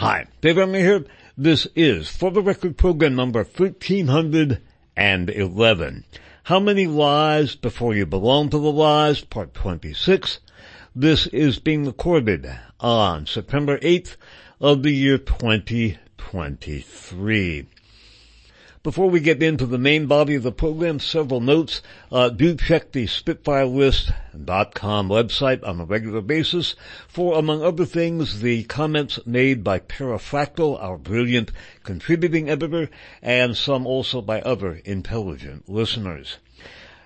Hi, Dave Emory here. This is, for the record, program number 1311. How many lies before you belong to the lies, part 26. This is being recorded on September 8th of the year 2023. Before we get into the main body of the program, several notes. Uh, do check the SpitfireList.com website on a regular basis for, among other things, the comments made by Pterrafractyl, our brilliant contributing editor, and some also by other intelligent listeners.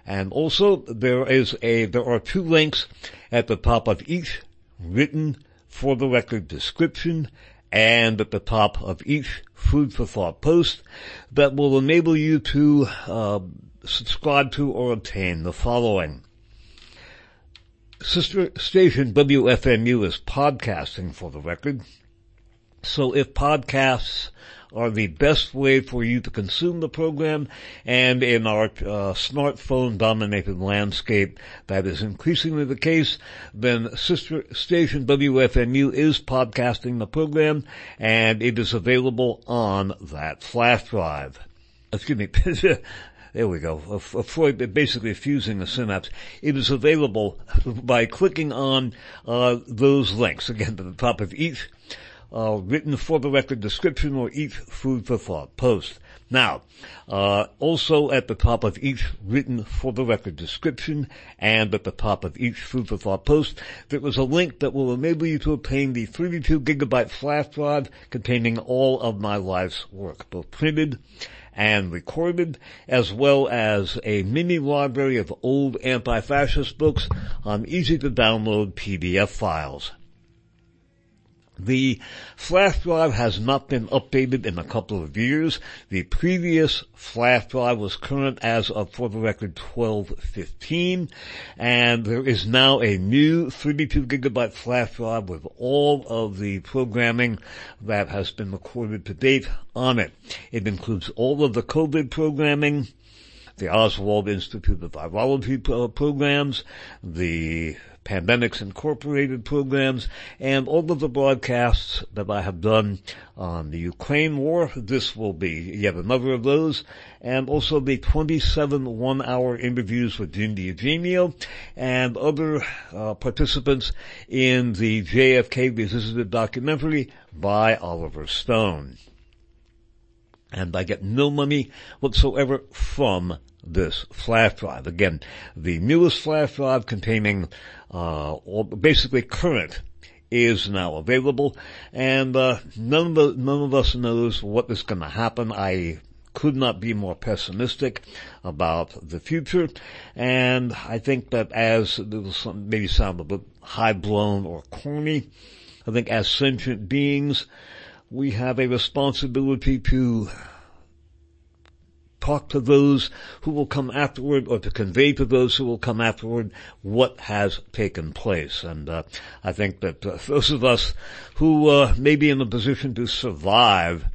And also, there is a, there are two links at the top of each written for the record description and at the top of each food for thought post that will enable you to uh, subscribe to or obtain the following. Sister station WFMU is podcasting for the record. So if podcasts are the best way for you to consume the program and in our uh, smartphone dominated landscape that is increasingly the case, then sister station WFMU is podcasting the program and it is available on that flash drive. Excuse me. There we go. A Freud basically fusing the synapse. It is available by clicking on uh, those links again to the top of each uh, written for the record description or each food for thought post. Now, uh, also at the top of each written for the record description and at the top of each food for thought post, there is a link that will enable you to obtain the 32 gigabyte flash drive containing all of my life's work, both printed and recorded, as well as a mini library of old anti-fascist books on easy to download PDF files. The flash drive has not been updated in a couple of years. The previous flash drive was current as of, for the record, 1215, and there is now a new 32 gigabyte flash drive with all of the programming that has been recorded to date on it. It includes all of the COVID programming, the Oswald Institute of Virology programs, the Pandemics Incorporated programs, and all of the broadcasts that I have done on the Ukraine war. This will be yet another of those, and also the 27 one-hour interviews with Jim DiEugenio and other uh, participants in the JFK Revisited documentary by Oliver Stone. And I get no money whatsoever from this flash drive. Again, the newest flash drive containing uh, basically current is now available, and uh, none of none of us knows what is going to happen. I could not be more pessimistic about the future, and I think that as this maybe sound a bit high blown or corny, I think as sentient beings, we have a responsibility to talk to those who will come afterward or to convey to those who will come afterward what has taken place. And uh, I think that uh, those of us who uh, may be in a position to survive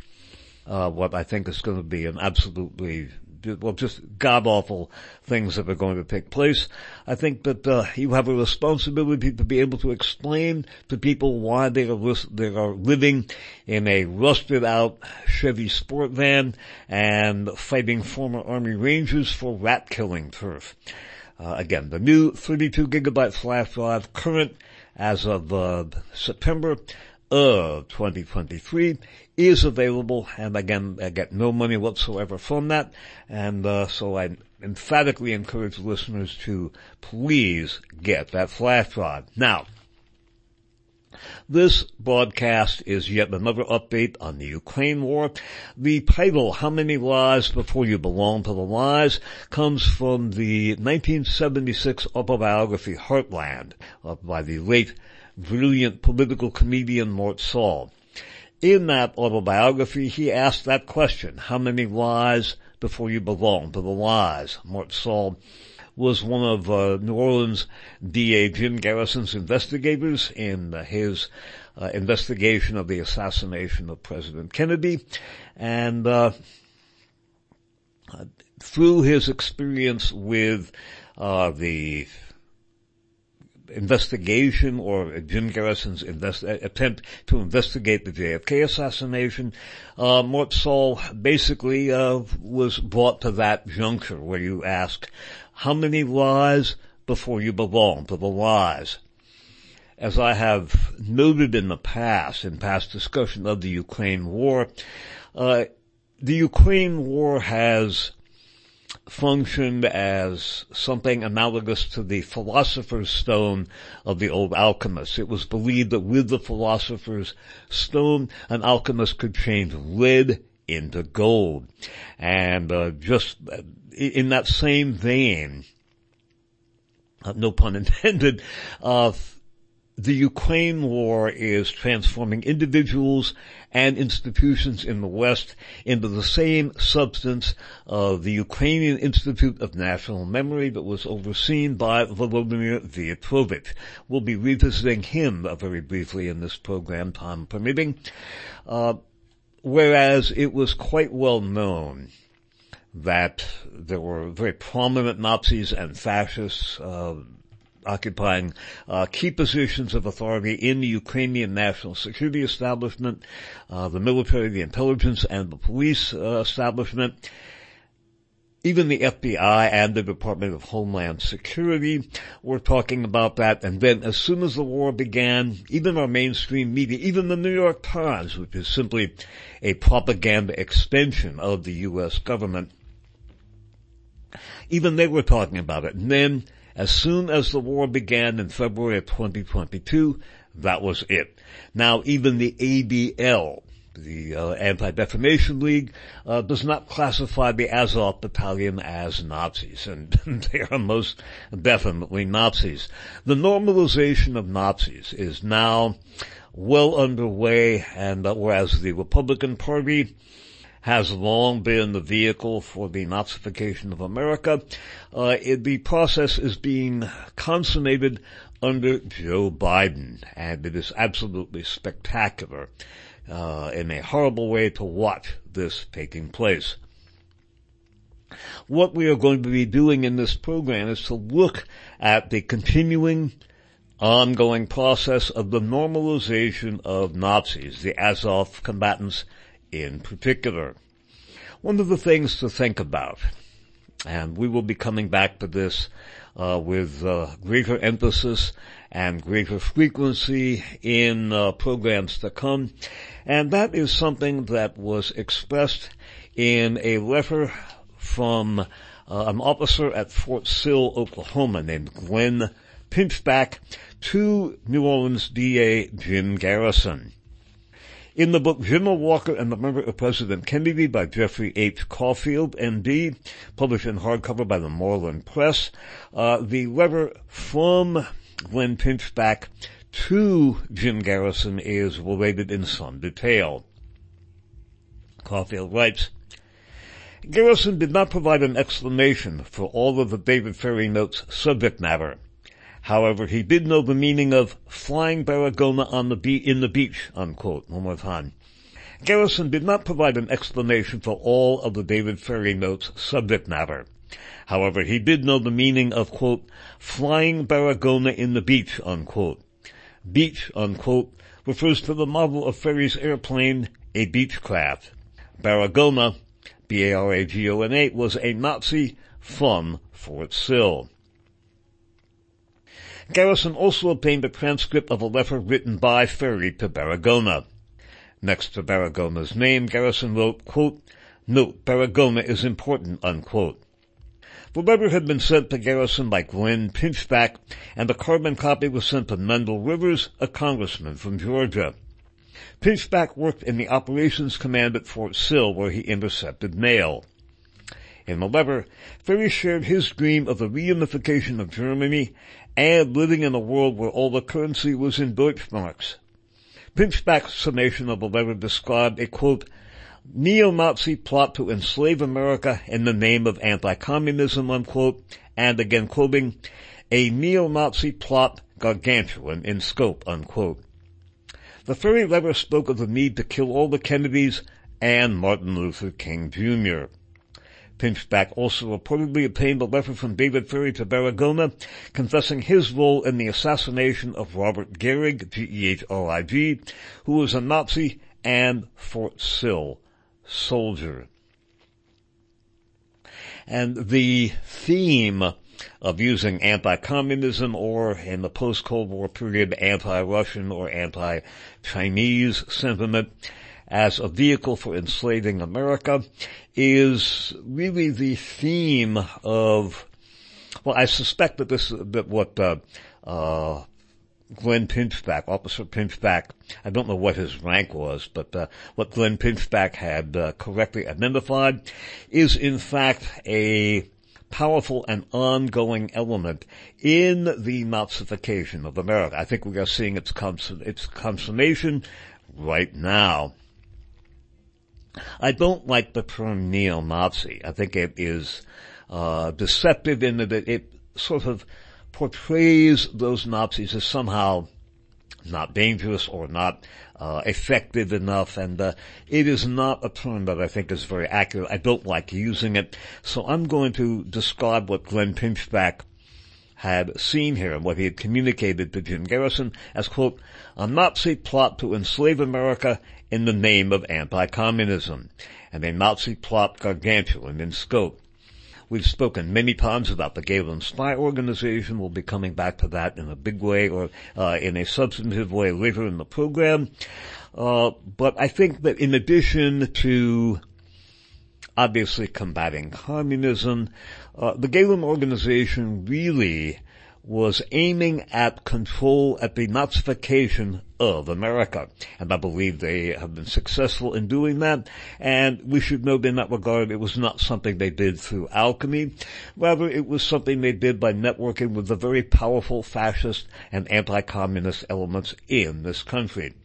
uh, what I think is going to be an absolutely well, just god awful things that are going to take place. I think that uh, you have a responsibility to be able to explain to people why they are they are living in a rusted out Chevy sport van and fighting former Army Rangers for rat killing turf. Uh, again, the new 32 gigabyte flash drive, current as of uh, September of 2023 is available and again I get no money whatsoever from that and uh, so I emphatically encourage listeners to please get that flash drive. Now, this broadcast is yet another update on the Ukraine war. The title, How Many Lies Before You Belong to the Lies, comes from the 1976 autobiography Heartland by the late brilliant political comedian Mort Sahl. In that autobiography, he asked that question, how many lies before you belong to the lies? Mort Sahl was one of uh, New Orleans DA Jim Garrison's investigators in uh, his uh, investigation of the assassination of President Kennedy, and uh, through his experience with uh, the investigation or Jim Garrison's invest- attempt to investigate the JFK assassination, uh, Mort Sahl basically uh, was brought to that juncture where you ask, how many lies before you belong to the lies? As I have noted in the past, in past discussion of the Ukraine war, uh, the Ukraine war has functioned as something analogous to the philosopher's stone of the old alchemists. It was believed that with the philosopher's stone, an alchemist could change lead into gold. And uh, just uh, in that same vein, uh, no pun intended, uh, the Ukraine war is transforming individuals and institutions in the West into the same substance of the Ukrainian Institute of National Memory that was overseen by Volodymyr Vyatrovich. We'll be revisiting him very briefly in this program, time permitting. Uh, whereas it was quite well known that there were very prominent Nazis and fascists, uh, occupying uh, key positions of authority in the Ukrainian national security establishment, uh, the military, the intelligence, and the police uh, establishment. Even the FBI and the Department of Homeland Security were talking about that. And then as soon as the war began, even our mainstream media, even the New York Times, which is simply a propaganda extension of the U.S. government, even they were talking about it. And then as soon as the war began in February of 2022, that was it. Now even the ADL, the uh, Anti-Defamation League, uh, does not classify the Azov Battalion as Nazis, and they are most definitely Nazis. The normalization of Nazis is now well underway, and uh, whereas the Republican Party has long been the vehicle for the Nazification of America. Uh, it, the process is being consummated under Joe Biden, and it is absolutely spectacular uh, in a horrible way to watch this taking place. What we are going to be doing in this program is to look at the continuing ongoing process of the normalization of Nazis, the Azov combatants in particular. One of the things to think about, and we will be coming back to this uh, with uh, greater emphasis and greater frequency in uh, programs to come, and that is something that was expressed in a letter from uh, an officer at Fort Sill, Oklahoma, named Glenn Pinchback, to New Orleans DA Jim Garrison. In the book General Walker and the Memory of President Kennedy by Jeffrey H. Caulfield, M.D., published in hardcover by the Moreland Press, uh, the letter from Glenn Pinchback to Jim Garrison is related in some detail. Caulfield writes, Garrison did not provide an explanation for all of the David Ferrie note's subject matter. However, he did know the meaning of flying Baragona on the be- in the beach, unquote. One more time. Garrison did not provide an explanation for all of the David Ferrie note's subject matter. However, he did know the meaning of, quote, flying Baragona in the beach, unquote. Beach, unquote, refers to the model of Ferrie's airplane, a Beechcraft. Baragona, B-A-R-A-G-O-N-A, was a Nazi from Fort Sill. Garrison also obtained a transcript of a letter written by Ferrie to Baragona. Next to Baragona's name, Garrison wrote, quote, Note, Baragona is important, unquote. The letter had been sent to Garrison by Glenn Pinchback, and a carbon copy was sent to Mendel Rivers, a congressman from Georgia. Pinchback worked in the operations command at Fort Sill where he intercepted mail. In the letter, Ferrie shared his dream of the reunification of Germany and living in a world where all the currency was in Deutschmarks. Pinchback's summation of the letter described a quote, neo-Nazi plot to enslave America in the name of anti-communism, unquote, and again quoting, a neo-Nazi plot gargantuan in scope, unquote. The Ferrie letter spoke of the need to kill all the Kennedys and Martin Luther King Jr. Pinchback also reportedly obtained a letter from David Ferrie to Baragona confessing his role in the assassination of Robert Gehrig, G-E-H-R-I-G, who was a Nazi and Fort Sill soldier. And the theme of using anti-communism or in the post-Cold War period anti-Russian or anti-Chinese sentiment as a vehicle for enslaving America is really the theme of, well, I suspect that this, that what, uh, uh, Glenn Pinchback, Officer Pinchback, I don't know what his rank was, but uh, what Glenn Pinchback had uh, correctly identified is in fact a powerful and ongoing element in the Nazification of America. I think we are seeing its, its consummation right now. I don't like the term neo-Nazi. I think it is uh, deceptive in that it sort of portrays those Nazis as somehow not dangerous or not uh, effective enough, and uh, it is not a term that I think is very accurate. I don't like using it, so I'm going to describe what Glenn Pinchback had seen here and what he had communicated to Jim Garrison as, quote, a Nazi plot to enslave America in the name of anti-communism, and a Nazi plot gargantuan in scope. We've spoken many times about the Gehlen Spy Organization. We'll be coming back to that in a big way or uh, in a substantive way later in the program. Uh, but I think that in addition to obviously combating communism, uh, the Gehlen Organization really was aiming at control, at the Nazification of America. And I believe they have been successful in doing that. And we should note in that regard, it was not something they did through alchemy. Rather, it was something they did by networking with the very powerful fascist and anti-communist elements in this country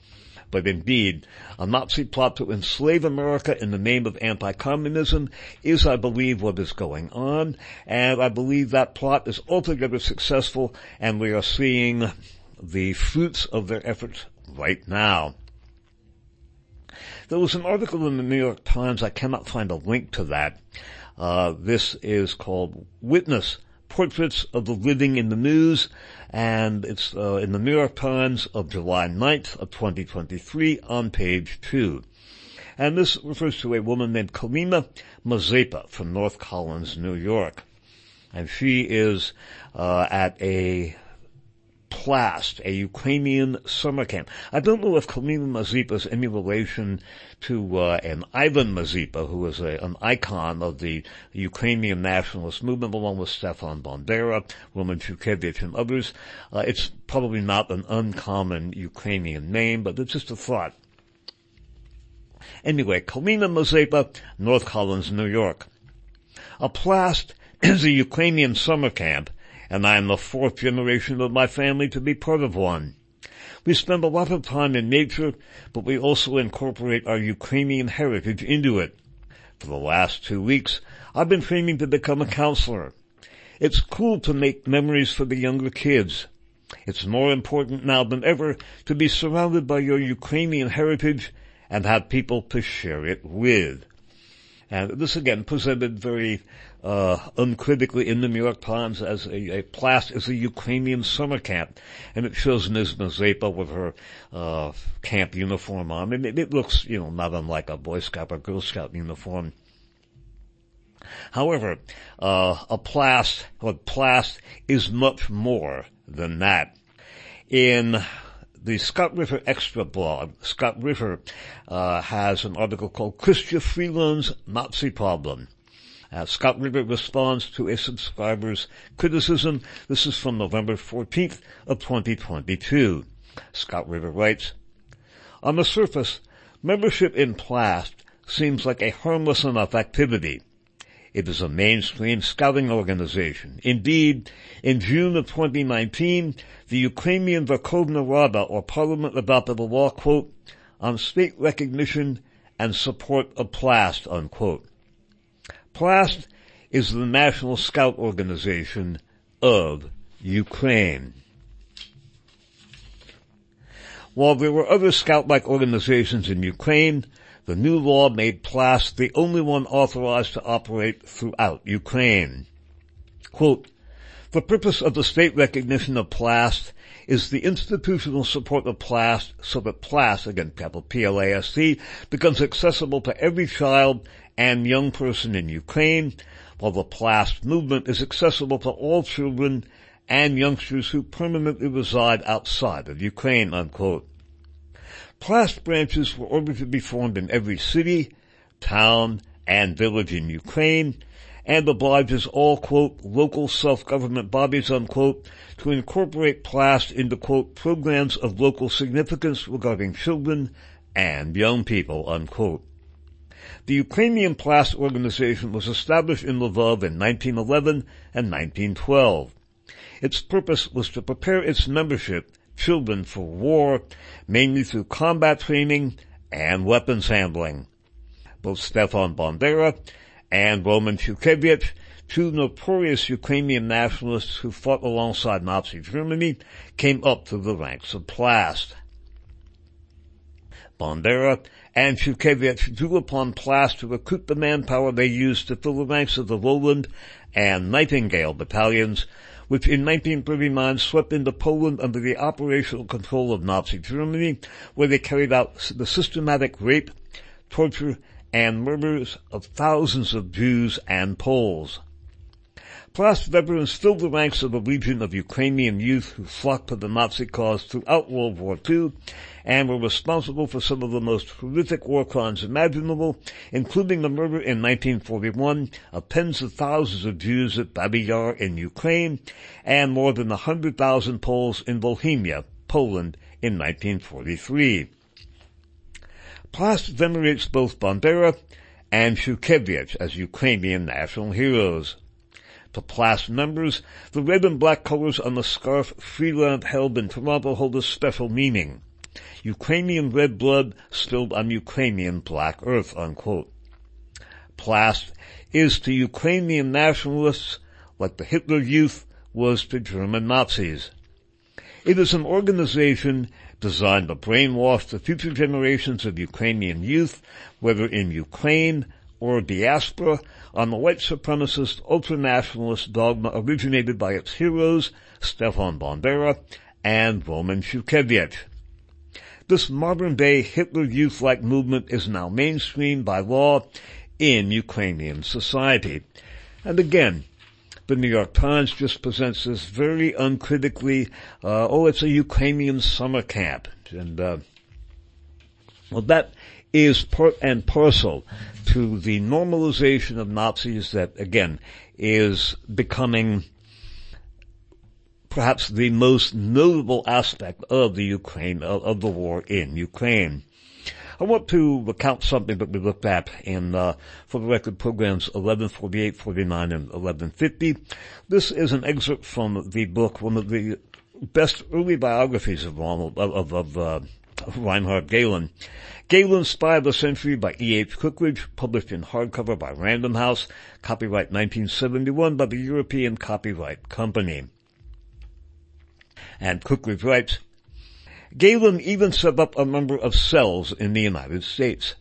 but indeed, a Nazi plot to enslave America in the name of anti-communism is, I believe, what is going on, and I believe that plot is altogether successful, and we are seeing the fruits of their efforts right now. There was an article in the New York Times, I cannot find a link to that. Uh, this is called Witness, Portraits of the Living in the News, and it's uh, in the New York Times of July 9th of 2023 on page 2. And this refers to a woman named Kalina Mazepa from North Collins, New York. And she is uh, at a Plast, a Ukrainian summer camp. I don't know if Kalina Mazepa is any relation to uh, an Ivan Mazepa, who a, an icon of the Ukrainian nationalist movement, along with Stefan Bandera, Roman Shukevich, and others. Uh, it's probably not an uncommon Ukrainian name, but it's just a thought. Anyway, Kalina Mazepa, North Collins, New York. A Plast is a Ukrainian summer camp and I am the fourth generation of my family to be part of one. We spend a lot of time in nature, but we also incorporate our Ukrainian heritage into it. For the last two weeks, I've been training to become a counselor. It's cool to make memories for the younger kids. It's more important now than ever to be surrounded by your Ukrainian heritage and have people to share it with. And this again presented very uh, uncritically in the New York Times as a, a Plast is a Ukrainian summer camp, and it shows Ms. Mazepa with her uh, camp uniform on. And it, it looks, you know, not unlike a Boy Scout or Girl Scout uniform. However, uh, a Plast, or Plast is much more than that. In the Scott Ritter Extra blog, Scott Ritter uh, has an article called Chrystia Freeland's Nazi Problem. Uh, Scott Ritter responds to a subscriber's criticism. This is from November 14th of 2022. Scott Ritter writes, On the surface, membership in Plast seems like a harmless enough activity. It is a mainstream scouting organization. Indeed, in June of 2019, the Ukrainian Verkhovna Rada or Parliament adopted a law, quote, on state recognition and support of Plast, unquote. Plast is the National Scout Organization of Ukraine. While there were other scout-like organizations in Ukraine, the new law made PLAST the only one authorized to operate throughout Ukraine. Quote, the purpose of the state recognition of PLAST is the institutional support of PLAST so that PLAST, again capital P-L-A-S-T, becomes accessible to every child and young person in Ukraine, while the PLAST movement is accessible to all children and youngsters who permanently reside outside of Ukraine, unquote. PLAST branches were ordered to be formed in every city, town, and village in Ukraine, and obliges all, quote, local self-government bodies, unquote, to incorporate PLAST into, quote, programs of local significance regarding children and young people, unquote. The Ukrainian PLAST organization was established in Lvov in 1911 and 1912. Its purpose was to prepare its membership children for war, mainly through combat training and weapons handling. Both Stefan Bandera and Roman Shukevich, two notorious Ukrainian nationalists who fought alongside Nazi Germany, came up through the ranks of Plast. Bandera and Shukevich drew upon Plast to recruit the manpower they used to fill the ranks of the Roland and Nightingale battalions, which in 1939 swept into Poland under the operational control of Nazi Germany, where they carried out the systematic rape, torture, and murders of thousands of Jews and Poles. Plast veterans filled the ranks of a legion of Ukrainian youth who flocked to the Nazi cause throughout World War II and were responsible for some of the most horrific war crimes imaginable, including the murder in 1941 of tens of thousands of Jews at Babi Yar in Ukraine and more than 100,000 Poles in Bohemia, Poland in 1943. Plast venerates both Bandera and Shukevich as Ukrainian national heroes. To Plast members, the red and black colors on the scarf Freeland held in Toronto hold a special meaning. Ukrainian red blood spilled on Ukrainian black earth, unquote. Plast is to Ukrainian nationalists like the Hitler Youth was to German Nazis. It is an organization designed to brainwash the future generations of Ukrainian youth, whether in Ukraine or diaspora, on the white supremacist ultranationalist dogma originated by its heroes, Stefan Bandera and Roman Shukevich. This modern-day Hitler Youth-like movement is now mainstream by law in Ukrainian society. And again, the New York Times just presents this very uncritically, uh, oh, it's a Ukrainian summer camp. And, uh, well, that is part and parcel to the normalization of Nazis that, again, is becoming perhaps the most notable aspect of the Ukraine, of, of the war in Ukraine. I want to recount something that we looked at in, uh, for the record programs 1148, 49, and 1150. This is an excerpt from the book, one of the best early biographies of Ronald, of, of, uh, Reinhard Gehlen. Gehlen Spy of the Century by E. H. Cookridge, published in hardcover by Random House, copyright 1971 by the European Copyright Company. And Cookridge writes, Gehlen even set up a number of cells in the United States.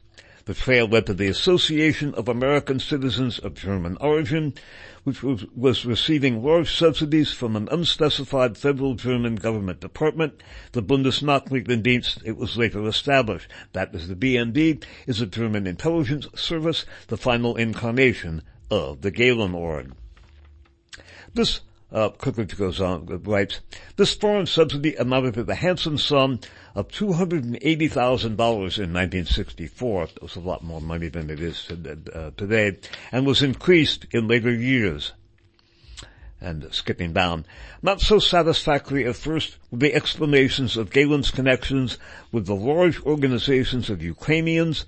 The trail led to the Association of American Citizens of German Origin, which was, was, receiving large subsidies from an unspecified federal German government department, the Bundesnachrichtendienst, it was later established. That is the BND, is a German intelligence service, the final incarnation of the Gehlen Org. This uh, Cookridge goes on, writes, this foreign subsidy amounted to the handsome sum of $280,000 in 1964. It was a lot more money than it is uh, today, and was increased in later years. And skipping down, not so satisfactory at first were the explanations of Gehlen's connections with the large organizations of Ukrainians,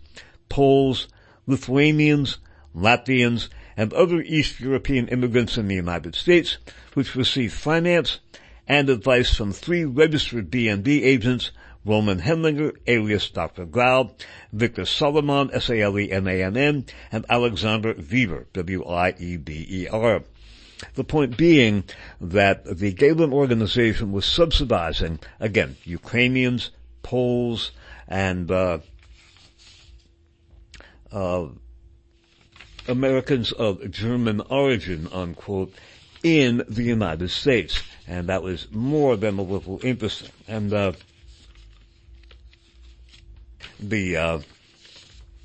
Poles, Lithuanians, Latvians, and other East European immigrants in the United States, which received finance and advice from three registered BND agents, Roman Hemlinger, alias Dr. Grau, Victor Salemann, S-A-L-E-M-A-N-N, and Alexander Wieber, W-I-E-B-E-R. The point being that the Gehlen organization was subsidizing, again, Ukrainians, Poles and uh, uh, Americans of German origin, unquote, in the United States. And that was more than a little interesting. And uh, the uh,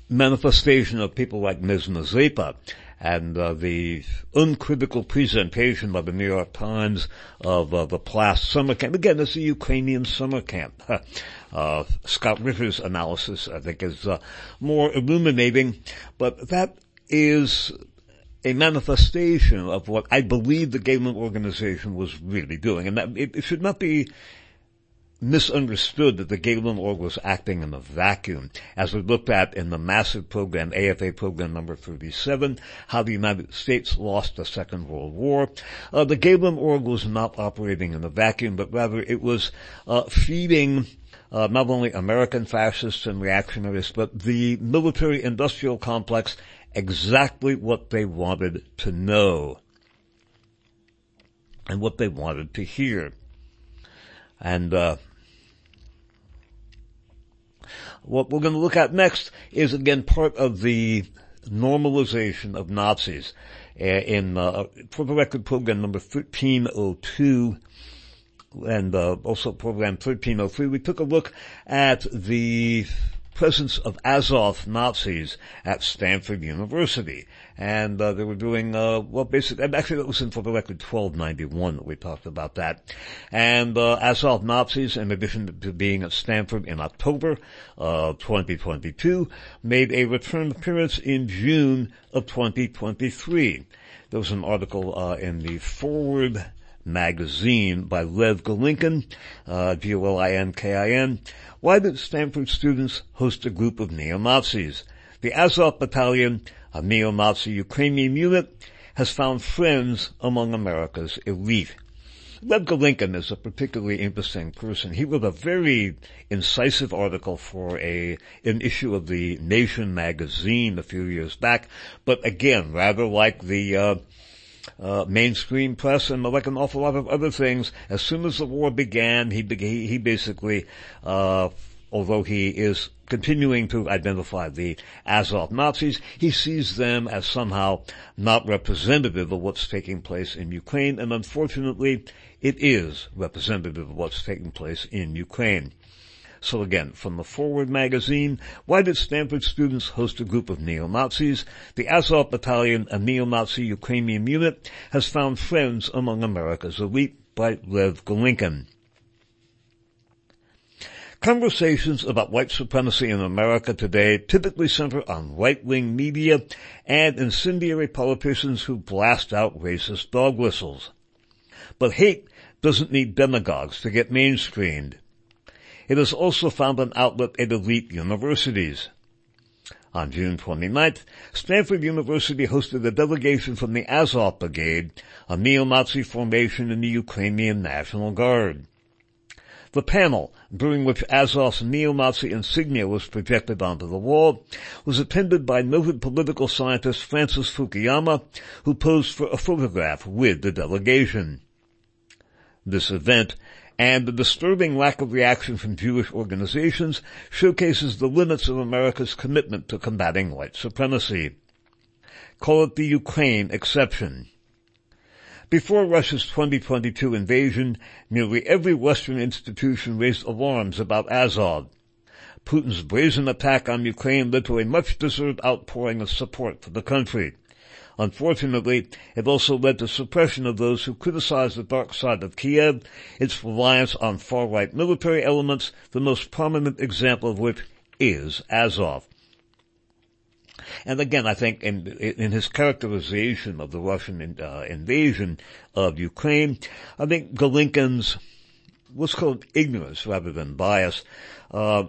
manifestation of people like Ms. Mazepa and uh, the uncritical presentation by the New York Times of uh, the Plast summer camp. Again, it's a Ukrainian summer camp. Uh, Scott Ritter's analysis, I think, is uh, more illuminating, but that is a manifestation of what I believe the Gehlen organization was really doing, and that it, it should not be misunderstood that the Gehlen org was acting in a vacuum. As we looked at in the massive program, AFA program number 37, how the United States lost the Second World War, uh, the Gehlen org was not operating in a vacuum, but rather it was uh, feeding uh, not only American fascists and reactionaries, but the military industrial complex exactly what they wanted to know and what they wanted to hear. And uh, what we're going to look at next is again part of the normalization of Nazis. Uh, in uh, for the record program number 1302 and uh, also program 1303, we took a look at the presence of Azov Nazis at Stanford University. And uh, they were doing, uh, well, basically, actually that was in for the record 1291 we talked about that. And uh, Azov Nazis, in addition to being at Stanford in October of 2022, made a return appearance in June of 2023. There was an article uh, in the Forward magazine by Lev Golinkin, uh, G-O-L-I-N-K-I-N. Why did Stanford students host a group of neo-Nazis? The Azov Battalion, a neo-Nazi Ukrainian unit, has found friends among America's elite. Lev Golinkin is a particularly interesting person. He wrote a very incisive article for a an issue of the Nation magazine a few years back, but again, rather like the uh, uh, mainstream press and like an awful lot of other things. As soon as the war began, he he, he basically, uh, although he is continuing to identify the Azov Nazis, he sees them as somehow not representative of what's taking place in Ukraine, and unfortunately, it is representative of what's taking place in Ukraine. So again, from the Forward magazine, why did Stanford students host a group of neo-Nazis? The Azov Battalion, a neo-Nazi Ukrainian unit, has found friends among America's elite by Lev Golinkin. Conversations about white supremacy in America today typically center on right-wing media and incendiary politicians who blast out racist dog whistles. But hate doesn't need demagogues to get mainstreamed. It has also found an outlet at elite universities. On June 29th, Stanford University hosted a delegation from the Azov Brigade, a neo-Nazi formation in the Ukrainian National Guard. The panel, during which Azov's neo-Nazi insignia was projected onto the wall, was attended by noted political scientist Francis Fukuyama, who posed for a photograph with the delegation. This event and the disturbing lack of reaction from Jewish organizations showcases the limits of America's commitment to combating white supremacy. Call it the Ukraine exception. Before Russia's 2022 invasion, nearly every Western institution raised alarms about Azov. Putin's brazen attack on Ukraine led to a much deserved outpouring of support for the country. Unfortunately, it also led to suppression of those who criticized the dark side of Kiev, its reliance on far-right military elements, the most prominent example of which is Azov. And again, I think in, in his characterization of the Russian in, uh, invasion of Ukraine, I think Golinkin's what's called ignorance rather than bias, uh,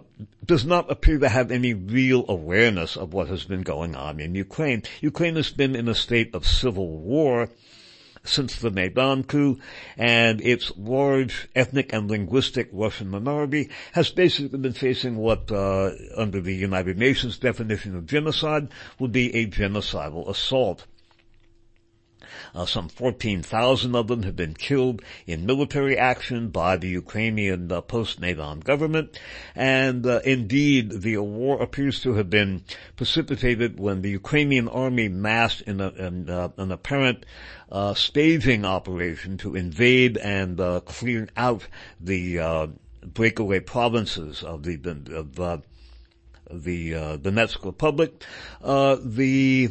does not appear to have any real awareness of what has been going on in Ukraine. Ukraine has been in a state of civil war since the Maidan coup, and its large ethnic and linguistic Russian minority has basically been facing what, uh, under the United Nations definition of genocide, would be a genocidal assault. Uh, some 14,000 of them have been killed in military action by the Ukrainian uh, post-Maidan government. And uh, indeed, the war appears to have been precipitated when the Ukrainian army massed in, a, in uh, an apparent uh, staging operation to invade and uh, clear out the breakaway provinces of the of the Donetsk Republic. The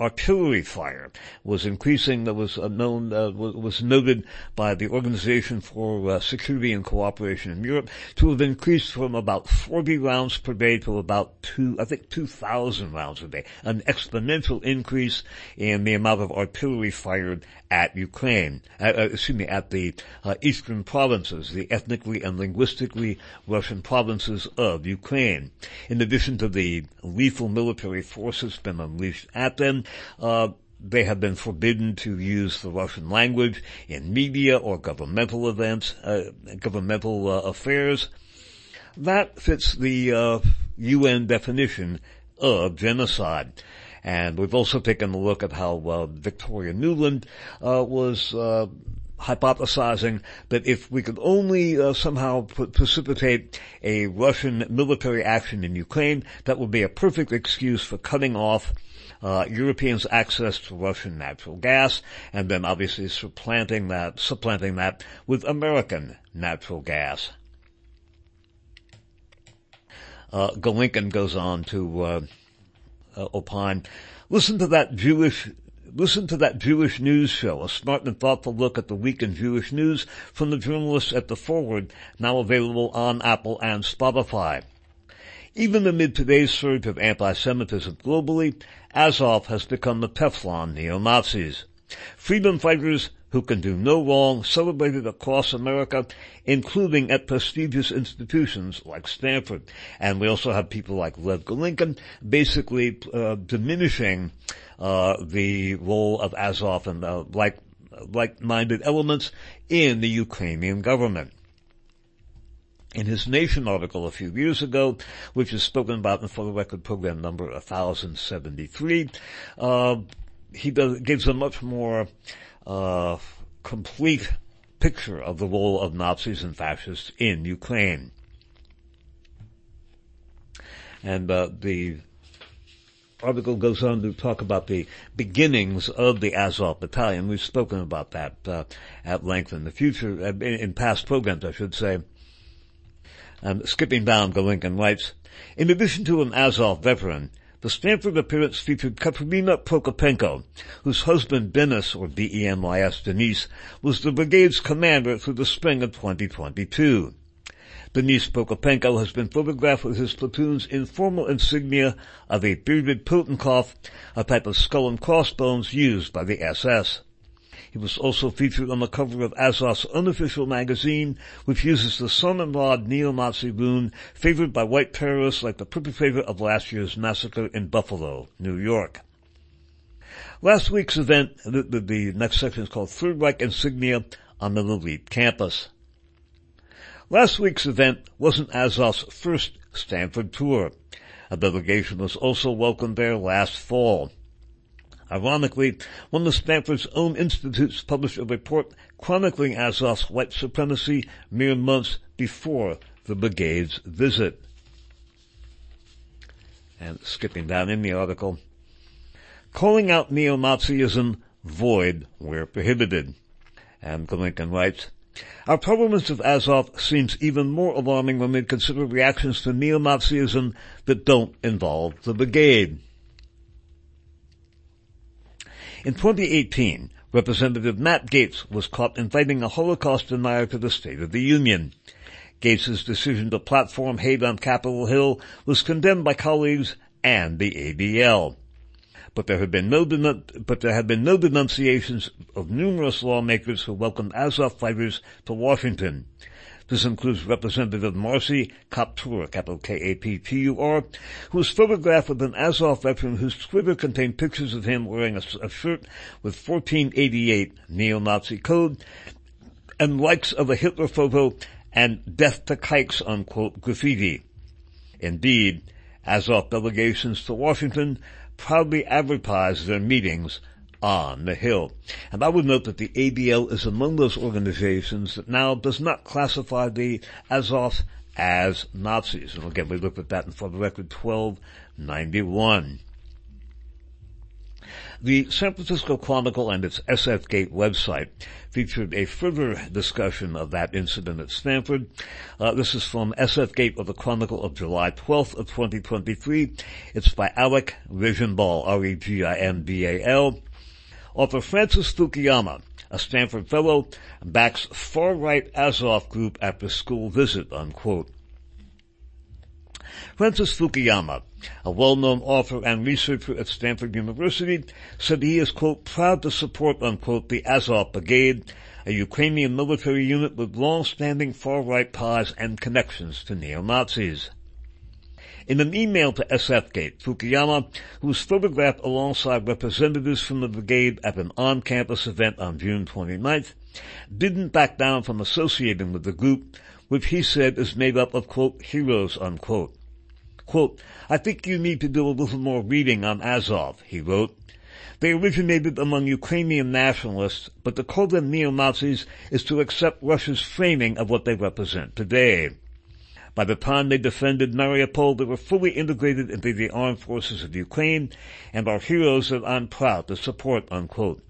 artillery fire was increasing that was uh, known uh, was noted by the Organization for uh, Security and Cooperation in Europe to have increased from about 40 rounds per day to about two I think 2000 rounds a day an exponential increase in the amount of artillery fired at Ukraine, uh, uh, excuse me, at the uh, eastern provinces, the ethnically and linguistically Russian provinces of Ukraine. In addition to the lethal military forces been unleashed at them, uh, they have been forbidden to use the Russian language in media or governmental events, uh, governmental uh, affairs. That fits the UN definition of genocide. And we've also taken a look at how uh, Victoria Nuland uh, was uh, hypothesizing that if we could only uh, somehow precipitate a Russian military action in Ukraine, that would be a perfect excuse for cutting off uh, Europeans' access to Russian natural gas, and then obviously supplanting that, supplanting that with American natural gas. Uh, goes on to uh, uh, opine. Listen to that Jewish Listen to that Jewish news show, a smart and thoughtful look at the week in Jewish news from the journalists at The Forward, now available on Apple and Spotify. Even amid today's surge of anti-Semitism globally, Azov has become the Teflon neo-Nazis. Freedom fighters who can do no wrong celebrated across America, including at prestigious institutions like Stanford. And we also have people like Lev Golinkin basically uh, diminishing uh, the role of Azov and uh, like like-minded elements in the Ukrainian government. In his Nation article a few years ago, which is spoken about in the Record program number 1073, uh, he does, gives a much more uh, complete picture of the role of Nazis and fascists in Ukraine. And uh, the article goes on to talk about the beginnings of the Azov Battalion. We've spoken about that uh, at length in the future, uh, in, in past programs, I should say. And skipping down, Golinkin writes, in addition to an Azov veteran, the Stanford appearance featured Katerina Prokopenko, whose husband Denis, or D-E-N-Y-S, Denis, was the brigade's commander through the spring of 2022. Denis Prokopenko has been photographed with his platoon's informal insignia of a bearded Totenkopf, a type of skull and crossbones used by the SS. He was also featured on the cover of Azov's unofficial magazine, which uses the rod neo-Nazi rune favored by white terrorists like the perpetrator of last year's massacre in Buffalo, New York. Last week's event, the, the, the next section is called Third Reich Insignia on the elite campus. Last week's event wasn't Azov's first Stanford tour. A delegation was also welcomed there last fall. Ironically, one of Stanford's own institutes published a report chronicling Azov's white supremacy mere months before the brigade's visit. And skipping down in the article, calling out neo-Nazism void where prohibited. And Golinkin writes, our provenance of Azov seems even more alarming when we consider reactions to neo-Nazism that don't involve the brigade. In 2018, Representative Matt Gaetz was caught inviting a Holocaust denier to the State of the Union. Gaetz's decision to platform hate on Capitol Hill was condemned by colleagues and the ADL. But there have been no but there have been no denunciations of numerous lawmakers who welcomed Azov fighters to Washington. This includes Representative Marcy Kaptur, capital K-A-P-T-U-R, who was photographed an Azov veteran whose Twitter contained pictures of him wearing a, a shirt with 1488 neo-Nazi code and likes of a Hitler photo and death to kikes unquote graffiti. Indeed, Azov delegations to Washington proudly advertise their meetings on the Hill. And I would note that the ADL is among those organizations that now does not classify the Azov as Nazis. And again, we looked at that in for the record 1291. The San Francisco Chronicle and its SF Gate website featured a further discussion of that incident at Stanford. Uh, this is from SF Gate of the Chronicle of July 12th of 2023. It's by Alec Regimbal, R-E-G-I-M-B-A-L. Author Francis Fukuyama, a Stanford fellow, backs far-right Azov group after school visit, unquote. Francis Fukuyama, a well-known author and researcher at Stanford University, said he is, quote, proud to support, unquote, the Azov Brigade, a Ukrainian military unit with long-standing far-right ties and connections to neo-Nazis. In an email to SFGate, Fukuyama, who was photographed alongside representatives from the brigade at an on-campus event on June 29th, didn't back down from associating with the group, which he said is made up of, quote, heroes, unquote. Quote, I think you need to do a little more reading on Azov, he wrote. They originated among Ukrainian nationalists, but to call them neo-Nazis is to accept Russia's framing of what they represent today. By the time they defended Mariupol, they were fully integrated into the armed forces of Ukraine and are heroes that I'm proud to support, unquote.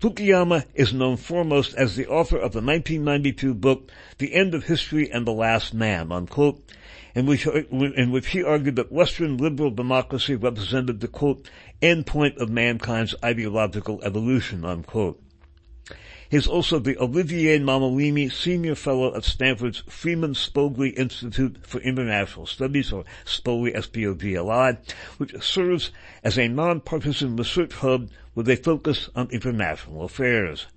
Fukuyama is known foremost as the author of the 1992 book, The End of History and the Last Man, unquote, in which, in which he argued that Western liberal democracy represented the, quote, end point of mankind's ideological evolution, unquote. He's also the Olivier Nomellini Senior Fellow at Stanford's Freeman Spogli Institute for International Studies, or Spogli S-P-O-G-L-I, which serves as a nonpartisan research hub with a focus on international affairs.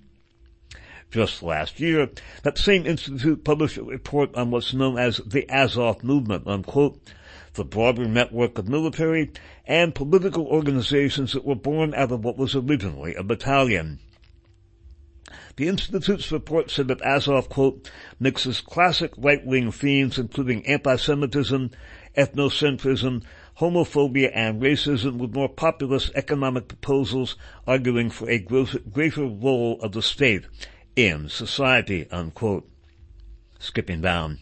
Just last year, that same institute published a report on what's known as the Azov movement, unquote, the broader network of military and political organizations that were born out of what was originally a battalion. The Institute's report said that Azov, quote, mixes classic right-wing themes including anti-Semitism, ethnocentrism, homophobia and racism with more populist economic proposals arguing for a greater role of the state in society, unquote. Skipping down.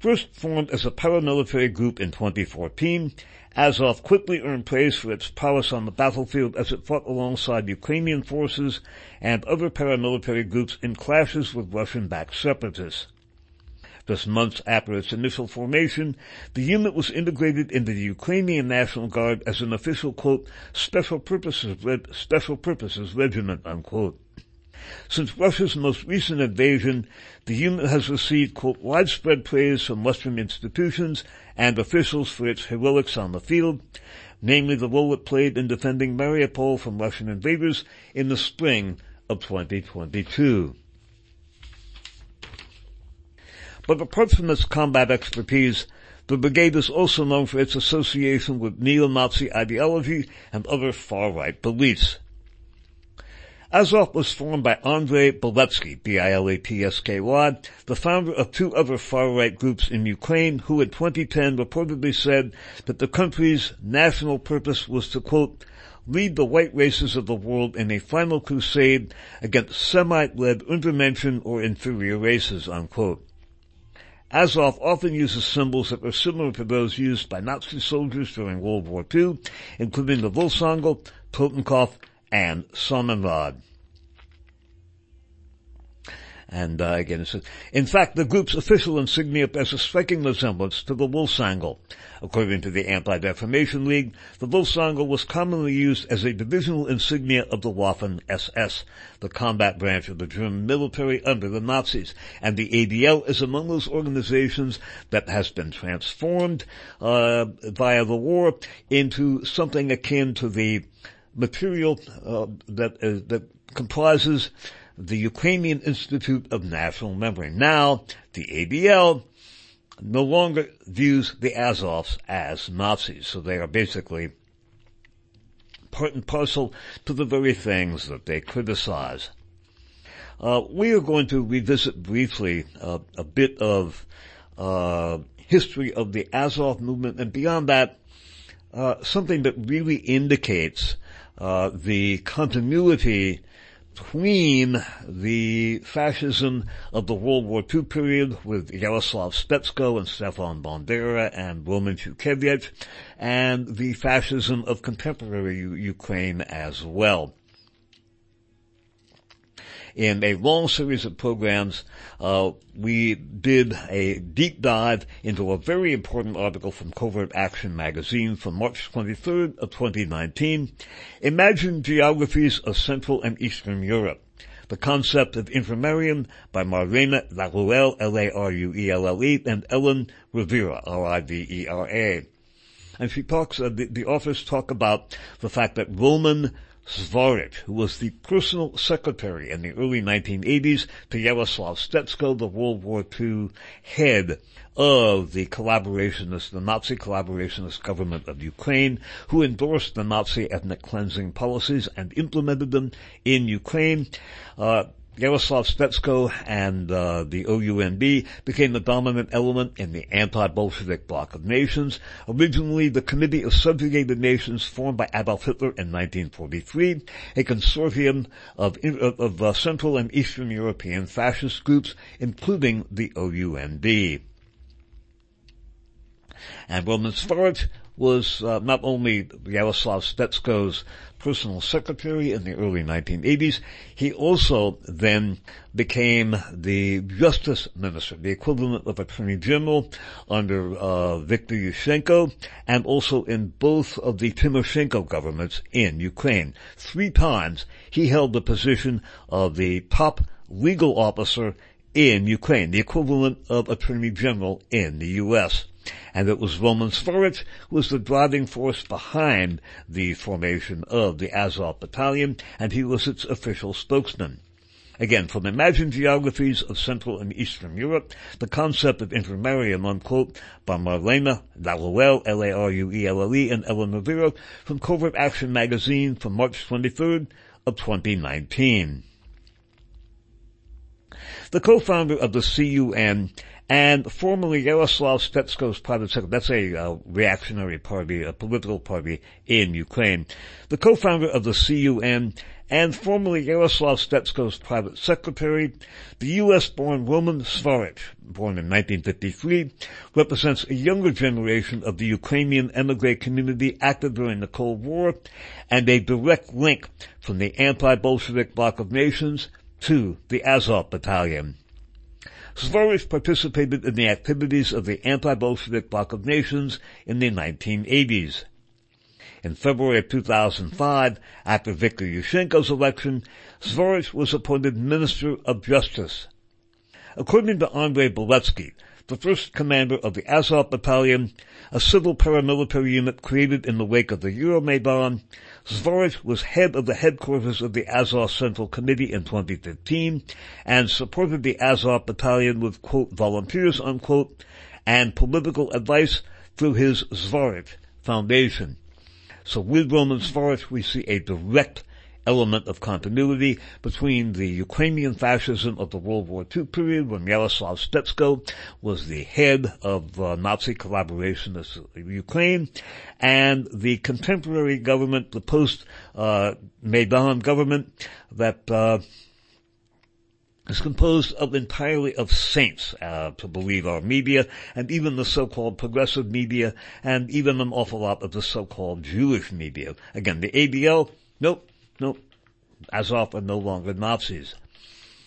First formed as a paramilitary group in 2014, Azov quickly earned praise for its prowess on the battlefield as it fought alongside Ukrainian forces and other paramilitary groups in clashes with Russian-backed separatists. Just months after its initial formation, the unit was integrated into the Ukrainian National Guard as an official, quote, special purposes, special purposes regiment, unquote. Since Russia's most recent invasion, the unit has received, quote, widespread praise from Western institutions and officials for its heroics on the field, namely the role it played in defending Mariupol from Russian invaders in the spring of 2022. But apart from its combat expertise, the brigade is also known for its association with neo-Nazi ideology and other far-right beliefs. Azov was formed by Andrei Bialetsky, B-I-L-A-T-S-K-Y, the founder of two other far-right groups in Ukraine, who in 2010 reportedly said that the country's national purpose was to, quote, lead the white races of the world in a final crusade against Semite-led untermenschen or inferior races, unquote. Azov often uses symbols that are similar to those used by Nazi soldiers during World War II, including the Wolfsangel, Totenkopf, and Sonnenrad. And uh, again, it says, in fact, the group's official insignia bears a striking resemblance to the Wolfsangel. According to the Anti-Defamation League, the Wolfsangel was commonly used as a divisional insignia of the Waffen-SS, the combat branch of the German military under the Nazis. And the ADL is among those organizations that has been transformed uh, via the war into something akin to the material uh, that uh, that comprises the Ukrainian Institute of National Memory. Now, the ADL no longer views the Azovs as Nazis, so they are basically part and parcel to the very things that they criticize. Uh, we are going to revisit briefly uh, a bit of uh, history of the Azov movement, and beyond that, uh, something that really indicates uh, the continuity between the fascism of the World War II period with Yaroslav Stetsko and Stefan Bandera and Roman Shukhevych and the fascism of contemporary Ukraine as well in a long series of programs, uh, we did a deep dive into a very important article from Covert Action magazine from March 23rd of 2019. Imagine geographies of Central and Eastern Europe. The Concept of Intermarium by Marlene Laruelle, L-A-R-U-E-L-L-E, and Ellen Rivera, R-I-V-E-R-A. And she talks, uh, the, the authors talk about the fact that Roman Svarych, who was the personal secretary in the early 1980s to Yaroslav Stetsko, the World War II head of the collaborationist, the Nazi collaborationist government of Ukraine, who endorsed the Nazi ethnic cleansing policies and implemented them in Ukraine. Uh, Yaroslav Stetsko and uh, the OUNB became the dominant element in the anti-Bolshevik bloc of nations. Originally, the Committee of Subjugated Nations formed by Adolf Hitler in 1943, a consortium of, of, uh, Central and Eastern European fascist groups, including the OUNB. And Roman Svarych was uh, not only Yaroslav Stetsko's personal secretary in the early 1980s. He also then became the justice minister, the equivalent of attorney general under uh, Viktor Yushchenko, and also in both of the Timoshenko governments in Ukraine. Three times he held the position of the top legal officer in Ukraine, the equivalent of attorney general in the U.S and it was Roman Svarych who was the driving force behind the formation of the Azov Battalion, and he was its official spokesman. Again, from imagined geographies of Central and Eastern Europe, the concept of intermarium, unquote, by Marlena Laruelle, L-A-R-U-E-L-L-E, and Ellen Rivera from Covert Action magazine from March 23rd of 2019. The co-founder of the CUN and formerly Yaroslav Stetsko's private secretary, that's a uh, reactionary party, a political party in Ukraine, the co-founder of the CUN, and formerly Yaroslav Stetsko's private secretary, the U.S.-born Roman Svarych, born in 1953, represents a younger generation of the Ukrainian emigre community active during the Cold War, and a direct link from the anti-Bolshevik bloc of nations to the Azov Battalion. Svarych participated in the activities of the anti-Bolshevik bloc of nations in the 1980s. In February of 2005, after Viktor Yushchenko's election, Svarych was appointed Minister of Justice. According to Andrei Beletsky, the first commander of the Azov Battalion, a civil paramilitary unit created in the wake of the Euromaidan, Svarych was head of the headquarters of the Azov Central Committee in 2015 and supported the Azov Battalion with, quote, volunteers, unquote, and political advice through his Svarych Foundation. So with Roman Svarych, we see a direct element of continuity between the Ukrainian fascism of the World War II period when Yaroslav Stetsko was the head of uh, Nazi collaborationist Ukraine and the contemporary government, the post-Maidan uh, government that uh, is composed of entirely of saints, uh, to believe our media, and even the so-called progressive media, and even an awful lot of the so-called Jewish media. Again, the ADL, nope, Nope. Azov are no longer Nazis.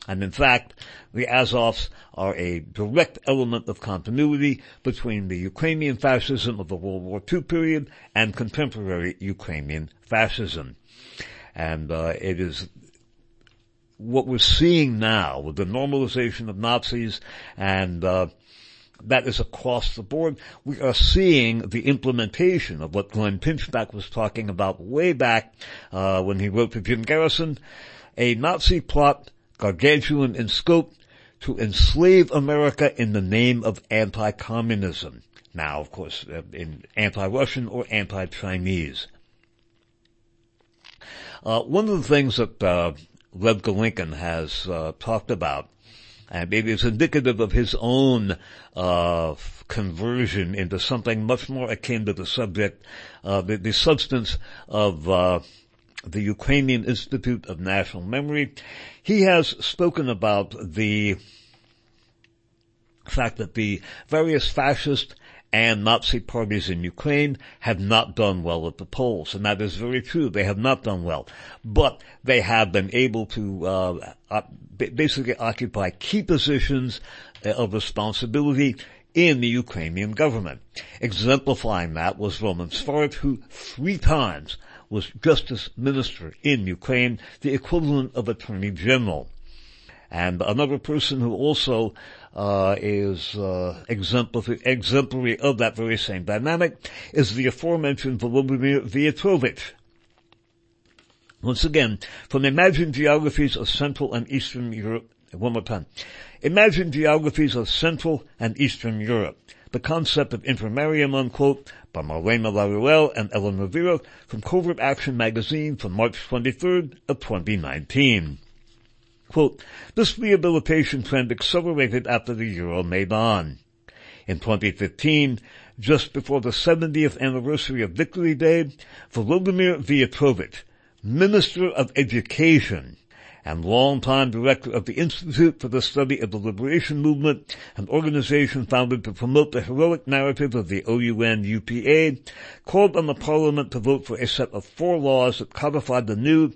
And in fact, the Azovs are a direct element of continuity between the Ukrainian fascism of the World War II period and contemporary Ukrainian fascism. And uh, it is what we're seeing now with the normalization of Nazis and uh, that is across the board. We are seeing the implementation of what Glenn Pinchback was talking about way back uh, when he wrote to Jim Garrison, a Nazi plot gargantuan in scope to enslave America in the name of anti-communism. Now, of course, uh, in anti-Russian or anti-Chinese. Uh, one of the things that uh, Lev Golinkin has uh, talked about and maybe it's indicative of his own uh, conversion into something much more akin to the subject, uh, the, the, substance of uh, the Ukrainian Institute of National Memory. He has spoken about the fact that the various fascist and Nazi parties in Ukraine have not done well at the polls, and that is very true. They have not done well, but they have been able to uh, basically occupy key positions uh, of responsibility in the Ukrainian government. Exemplifying that was Roman Svarych, who three times was justice minister in Ukraine, the equivalent of attorney general. And another person who also uh, is uh, exemplary, exemplary of that very same dynamic is the aforementioned Volodymyr Vyatrovich. Once again, from imagined geographies of Central and Eastern Europe, one more time. Imagine geographies of Central and Eastern Europe. The concept of intermarium, unquote, by Marlene Laruelle and Ellen Rivera from Covert Action magazine from March 23rd of 2019. Quote, this rehabilitation trend accelerated after the Euromaidan. In 2015, just before the 70th anniversary of Victory Day, Volodymyr Vyatrovich, Minister of Education, and longtime director of the Institute for the Study of the Liberation Movement, an organization founded to promote the heroic narrative of the OUN UPA, called on the parliament to vote for a set of four laws that codified the new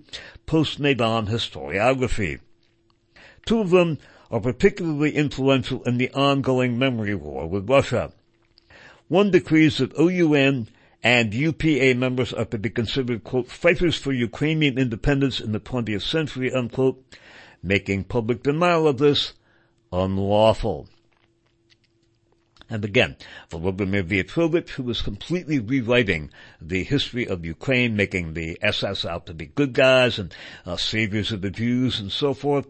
post-Maidan historiography. Two of them are particularly influential in the ongoing memory war with Russia. One decrees that OUN and UPA members are to be considered, quote, fighters for Ukrainian independence in the 20th century, unquote, making public denial of this unlawful. And again, Volodymyr Vyatrovich, who was completely rewriting the history of Ukraine, making the SS out to be good guys and uh, saviors of the Jews and so forth,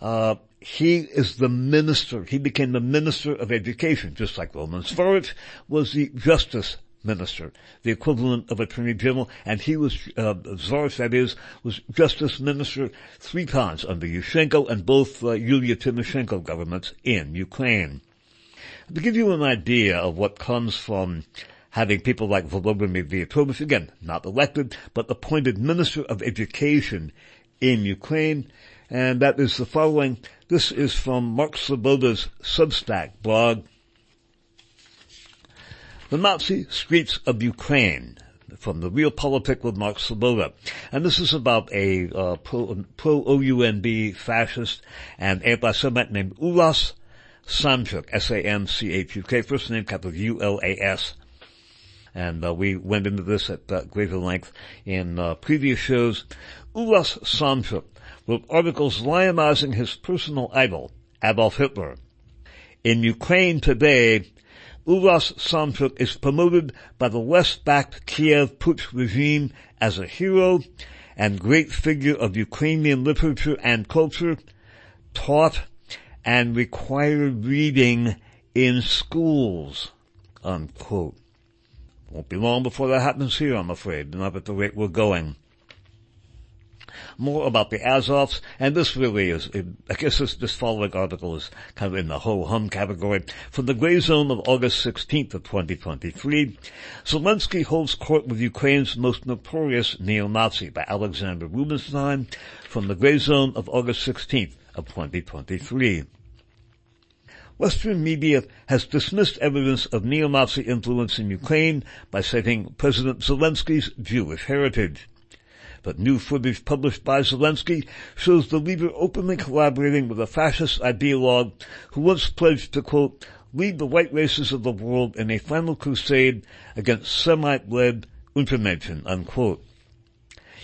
uh, he is the minister. He became the minister of education, just like Roman Svarych was the justice minister, the equivalent of attorney general, and he was, uh, that is, was justice minister three times under Yushchenko and both uh, Yulia Tymoshenko governments in Ukraine. To give you an idea of what comes from having people like Volodymyr Vyatrovich, again, not elected, but appointed Minister of Education in Ukraine, and that is the following. This is from Mark Sleboda's Substack blog. The Nazi Streets of Ukraine from the Real Realpolitik with Mark Sleboda. And this is about a uh, pro, pro-OUNB fascist and anti-Semite named Ulas Samchuk, S-A-M-C-H-U-K, first name capital U-L-A-S. And uh, we went into this at uh, greater length in uh, previous shows. Ulas Samchuk wrote articles lionizing his personal idol, Adolf Hitler. In Ukraine today, Ulas Samchuk is promoted by the West-backed Kiev Putsch regime as a hero and great figure of Ukrainian literature and culture, taught and required reading in schools, unquote. Won't be long before that happens here, I'm afraid, not at the rate we're going. More about the Azovs, and this really is, I guess this, this following article is kind of in the ho-hum category. From the Gray Zone of August 16th of 2023, Zelensky holds court with Ukraine's most notorious neo-Nazi by Alexander Rubinstein from the Gray Zone of August 16th of 2023. Western media has dismissed evidence of neo-Nazi influence in Ukraine by citing President Zelensky's Jewish heritage. But new footage published by Zelensky shows the leader openly collaborating with a fascist ideologue who once pledged to quote, lead the white races of the world in a final crusade against Semite-led Untermenschen, unquote.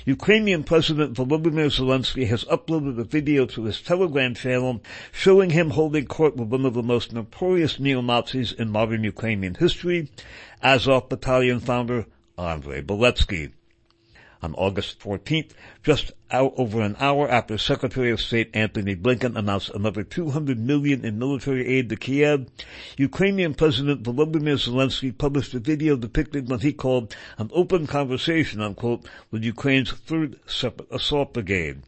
Ukrainian President Volodymyr Zelensky has uploaded a video to his Telegram channel showing him holding court with one of the most notorious neo-Nazis in modern Ukrainian history, Azov Battalion founder Andrei Beletsky on August 14th, just over an hour after Secretary of State Antony Blinken announced another 200 million in military aid to Kiev, Ukrainian President Volodymyr Zelensky published a video depicting what he called an open conversation, unquote, with Ukraine's 3rd Separate Assault Brigade.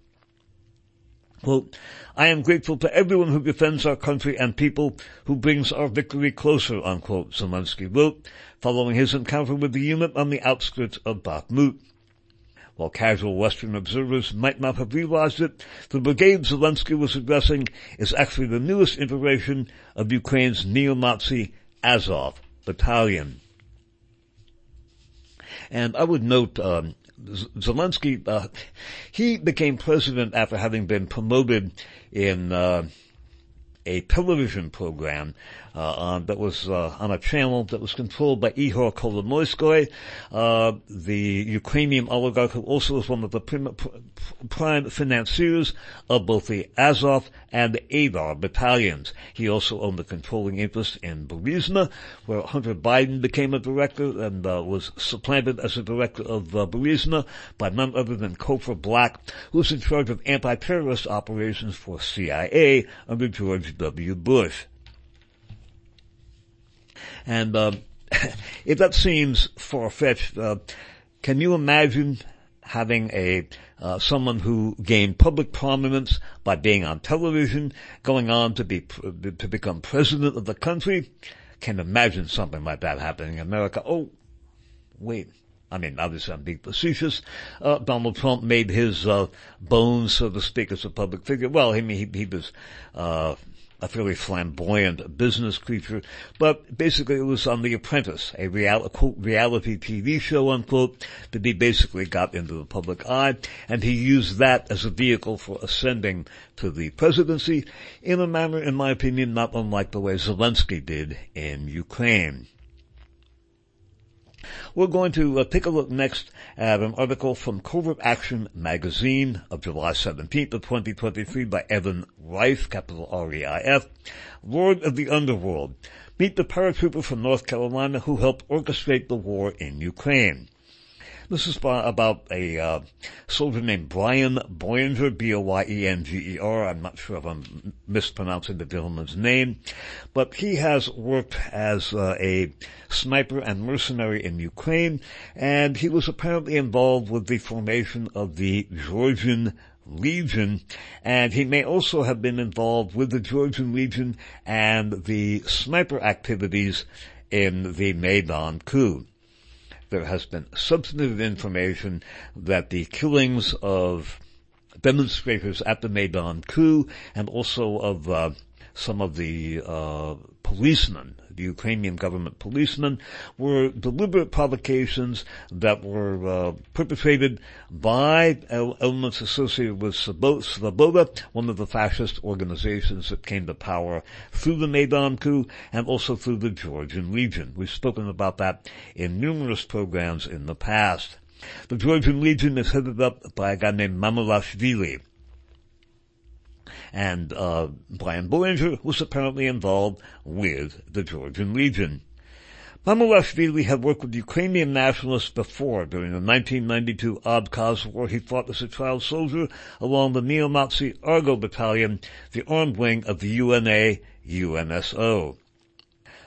Quote, I am grateful to everyone who defends our country and people who brings our victory closer, unquote, Zelensky wrote, following his encounter with the unit on the outskirts of Bakhmut. While casual Western observers might not have realized it, the brigade Zelensky was addressing is actually the newest iteration of Ukraine's neo-Nazi Azov battalion. And I would note, um, Zelensky, uh, he became president after having been promoted in uh, a television program on, that was uh, on a channel that was controlled by Ihor Kolomoisky, uh, the Ukrainian oligarch who also was one of the prim- prime financiers of both the Azov and the Aidar battalions. He also owned a controlling interest in Burisma, where Hunter Biden became a director and uh, was supplanted as a director of uh, Burisma by none other than Cofer Black, who was in charge of anti-terrorist operations for CIA under George W. Bush. And uh, if that seems far-fetched, uh, can you imagine having a uh, someone who gained public prominence by being on television, going on to be to become president of the country? Can imagine something like that happening in America. Oh, wait. I mean, obviously I'm being facetious. Uh, Donald Trump made his, uh, bones, so to speak, as a public figure. Well, he, he, he was, uh, a fairly flamboyant business creature, but basically it was on The Apprentice, a real, quote, reality TV show, unquote, that he basically got into the public eye, and he used that as a vehicle for ascending to the presidency in a manner, in my opinion, not unlike the way Zelensky did in Ukraine. We're going to uh, take a look next at an article from Covert Action magazine of July 17th of 2023 by Evan Reif, capital R-E-I-F, Lord of the Underworld. Meet the paratrooper from North Carolina who helped orchestrate the war in Ukraine. This is about a uh, soldier named Brian Boyenger, B-O-Y-E-N-G-E-R. I'm not sure if I'm mispronouncing the gentleman's name, but he has worked as uh, a sniper and mercenary in Ukraine, and he was apparently involved with the formation of the Georgian Legion, and he may also have been involved with the Georgian Legion and the sniper activities in the Maidan coup there has been substantive information that the killings of demonstrators at the Maidan coup and also of uh, some of the uh, policemen, the Ukrainian government policemen, were deliberate provocations that were uh, perpetrated by elements associated with Svoboda, one of the fascist organizations that came to power through the Maidan coup and also through the Georgian Legion. We've spoken about that in numerous programs in the past. The Georgian Legion is headed up by a guy named Mamulashvili and uh, Brian Boyenger was apparently involved with the Georgian Legion. Mamulashvili had worked with Ukrainian nationalists before. During the 1992 Abkhaz War, he fought as a child soldier along the neo-Nazi Argo Battalion, the armed wing of the UNA UNSO.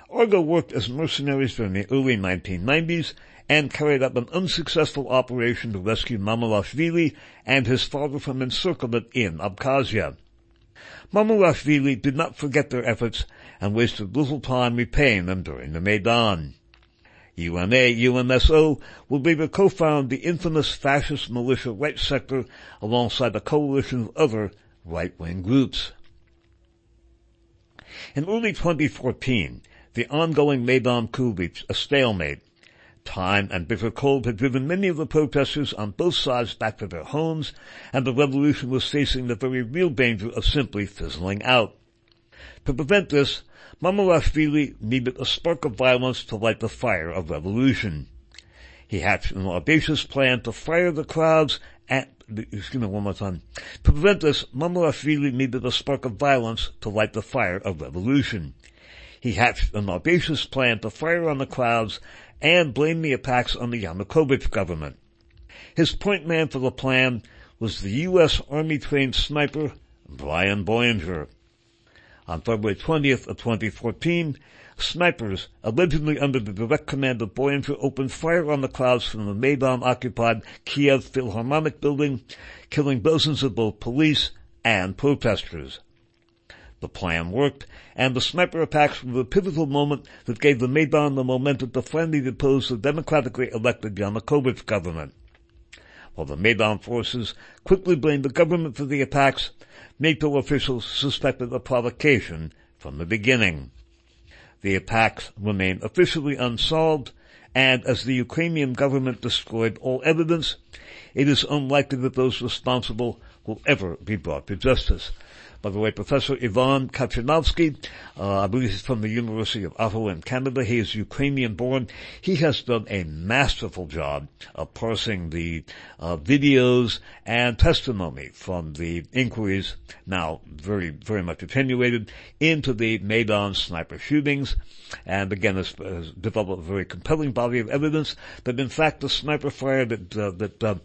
Argo worked as mercenaries during the early 1990s and carried out an unsuccessful operation to rescue Mamulashvili and his father from encirclement in Abkhazia. Mamulashvili did not forget their efforts and wasted little time repaying them during the Maidan. UNA UNSO will to co-found the infamous fascist militia right sector alongside a coalition of other right-wing groups. In early 2014, the ongoing Maidan coup reached a stalemate Time and bitter cold had driven many of the protesters on both sides back to their homes, and the revolution was facing the very real danger of simply fizzling out. To prevent this, Mamulashvili needed a spark of violence to light the fire of revolution. He hatched an audacious plan to fire the crowds at, excuse me one more time. To prevent this, Mamulashvili needed a spark of violence to light the fire of revolution. He hatched an audacious plan to fire on the crowds and blamed the attacks on the Yanukovych government. His point man for the plan was the U.S. Army-trained sniper Brian Boyenger. On February 20th of 2014, snipers, allegedly under the direct command of Boyenger, opened fire on the crowds from the Maidan-occupied Kiev Philharmonic building, killing dozens of both police and protesters. The plan worked, and the sniper attacks were the pivotal moment that gave the Maidan the momentum to finally depose the democratically elected Yanukovych government. While the Maidan forces quickly blamed the government for the attacks, NATO officials suspected a provocation from the beginning. The attacks remain officially unsolved, and as the Ukrainian government destroyed all evidence, it is unlikely that those responsible will ever be brought to justice. By the way, Professor Ivan Katchanovski, uh, I believe he's from the University of Ottawa in Canada. He is Ukrainian born. He has done a masterful job of parsing the uh, videos and testimony from the inquiries, now very, very much attenuated, into the Maidan sniper shootings. And again, has, has developed a very compelling body of evidence that in fact the sniper fire that, uh, that uh,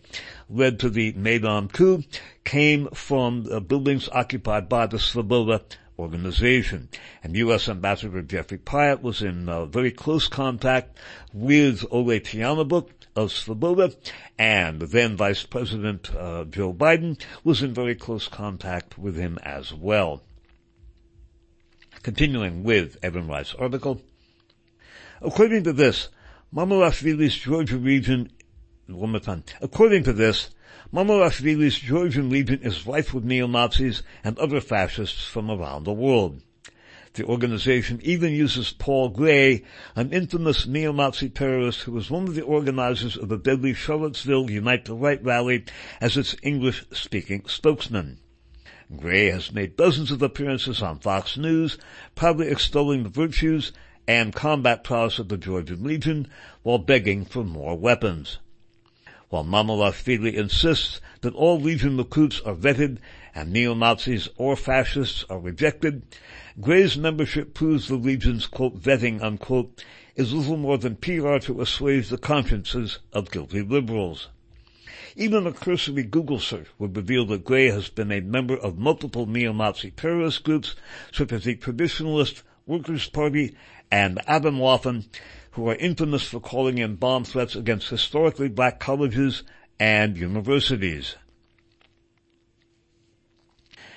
led to the Maidan coup came from uh, buildings occupied by the Svoboda organization. And U.S. Ambassador Jeffrey Pyatt was in uh, very close contact with Ole Tyahnybok of Svoboda, and then Vice President uh, Joe Biden was in very close contact with him as well. Continuing with Evan Reif's article, according to this, Mamulashvili's Georgia Legion, according to this, Mamulashvili's Georgian Legion is rife with neo-Nazis and other fascists from around the world. The organization even uses Paul Gray, an infamous neo-Nazi terrorist who was one of the organizers of the deadly Charlottesville Unite the Right rally as its English-speaking spokesman. Gray has made dozens of appearances on Fox News, proudly extolling the virtues and combat prowess of the Georgian Legion while begging for more weapons while Mamulashvili insists that all Legion recruits are vetted and neo-Nazis or fascists are rejected, Gray's membership proves the Legion's quote, vetting unquote, is little more than PR to assuage the consciences of guilty liberals. Even a cursory Google search would reveal that Gray has been a member of multiple neo-Nazi terrorist groups such as the Traditionalist Workers' Party and Atomwaffen, who are infamous for calling in bomb threats against historically black colleges and universities.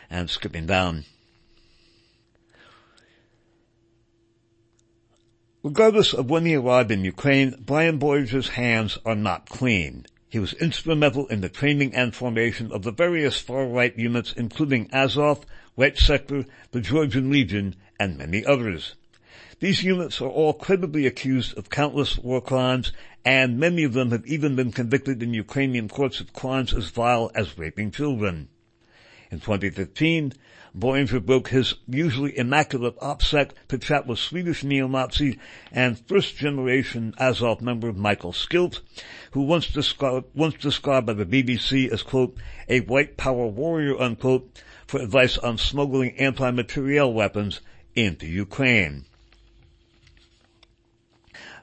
And skipping down. Regardless of when he arrived in Ukraine, Brian Boyenger's hands are not clean. He was instrumental in the training and formation of the various far-right units including Azov, Right Sector, the Georgian Legion, and many others. These units are all credibly accused of countless war crimes, and many of them have even been convicted in Ukrainian courts of crimes as vile as raping children. In 2015, Boyenger broke his usually immaculate OPSEC to chat with Swedish neo-Nazi and first-generation Azov member Michael Skillt, who once described, once described by the BBC as, quote, a white power warrior, unquote, for advice on smuggling anti-materiel weapons into Ukraine.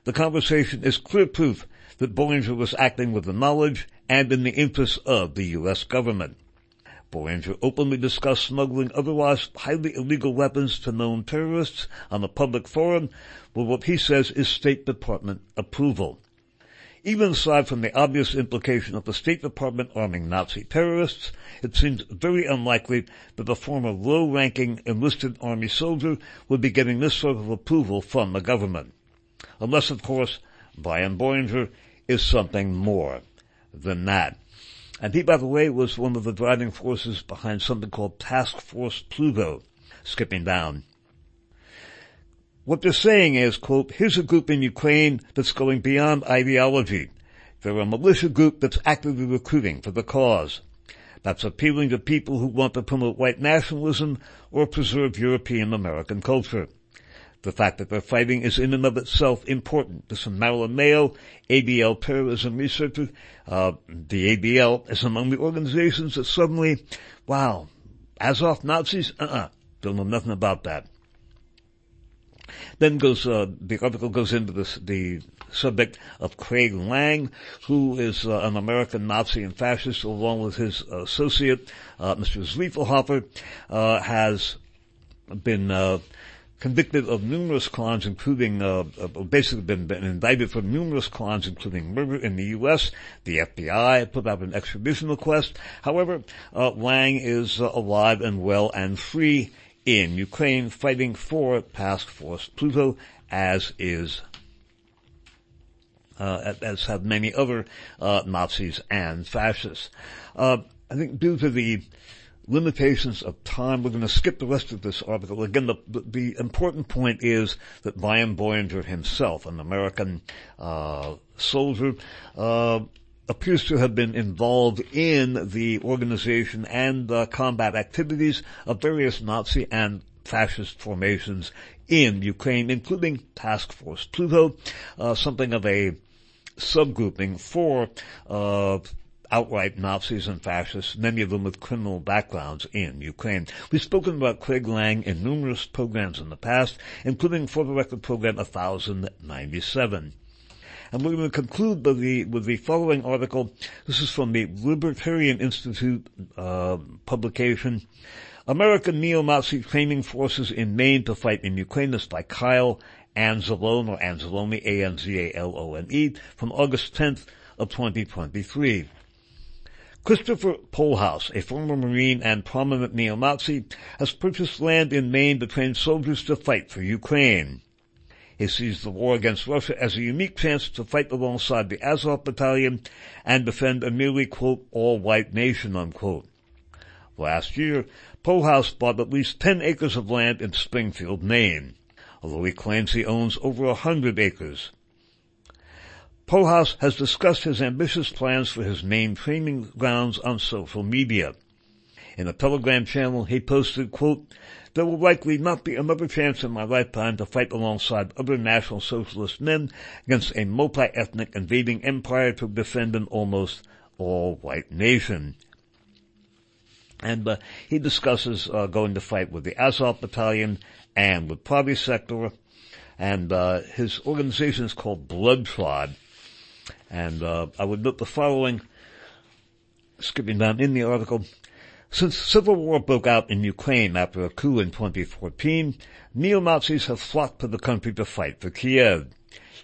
The conversation is clear proof that Boyenger was acting with the knowledge and in the interests of the U.S. government. Boyenger openly discussed smuggling otherwise highly illegal weapons to known terrorists on a public forum with what he says is State Department approval. Even aside from the obvious implication of the State Department arming Nazi terrorists, it seems very unlikely that a former low-ranking enlisted army soldier would be getting this sort of approval from the government. Unless, of course, Brian Boyenger is something more than that. And he, by the way, was one of the driving forces behind something called Task Force Pluto, skipping down. What they're saying is, quote, here's a group in Ukraine that's going beyond ideology. They're a militia group that's actively recruiting for the cause. That's appealing to people who want to promote white nationalism or preserve European American culture. The fact that they're fighting is in and of itself important. This is Marilyn Mayo, ADL terrorism researcher. Uh, the ADL is among the organizations that suddenly, wow, as Azov Nazis? Uh-uh. Don't know nothing about that. Then goes, uh, the article goes into this, the subject of Craig Lang, who is uh, an American Nazi and fascist, along with his associate, uh, Mr. Zwiefelhofer, uh, has been, uh, convicted of numerous crimes, including uh, uh, basically been, been, indicted for numerous crimes, including murder in the U.S. The FBI put out an extradition request. However, uh, Lang is uh, alive and well and free in Ukraine, fighting for Task Force Pluto, as is uh, as have many other uh, Nazis and fascists. I think due to the limitations of time. We're going to skip the rest of this article. Again, the, the important point is that Brian Boyenger himself, an American uh, soldier, uh, appears to have been involved in the organization and uh, combat activities of various Nazi and fascist formations in Ukraine, including Task Force Pluto, uh, something of a subgrouping for uh, outright Nazis and fascists, many of them with criminal backgrounds in Ukraine. We've spoken about Craig Lang in numerous programs in the past, including for the record program 1097. And we're going to conclude with the, with the following article. This is from the Libertarian Institute uh, publication. American neo-Nazi training forces in Maine to fight in Ukraine. This by Kyle Anzalone or Anzalone, A-N-Z-A-L-O-N-E, from August 10th of 2023. Christopher Pohlhaus, a former Marine and prominent neo-Nazi, has purchased land in Maine to train soldiers to fight for Ukraine. He sees the war against Russia as a unique chance to fight alongside the Azov Battalion and defend a nearly, quote, all-white nation, unquote. Last year, Pohlhaus bought at least 10 acres of land in Springfield, Maine, although he claims he owns over a hundred acres. Pohlhaus has discussed his ambitious plans for his Maine training grounds on social media. In a Telegram channel, he posted, quote, there will likely not be another chance in my lifetime to fight alongside other National Socialist men against a multi-ethnic invading empire to defend an almost all-white nation. And uh, he discusses uh, going to fight with the Azov Battalion and with Pravy Sector, and uh, his organization is called Blood Tribe. And uh, I would note the following, skipping down in the article. Since civil war broke out in Ukraine after a coup in 2014, neo-Nazis have flocked to the country to fight for Kiev.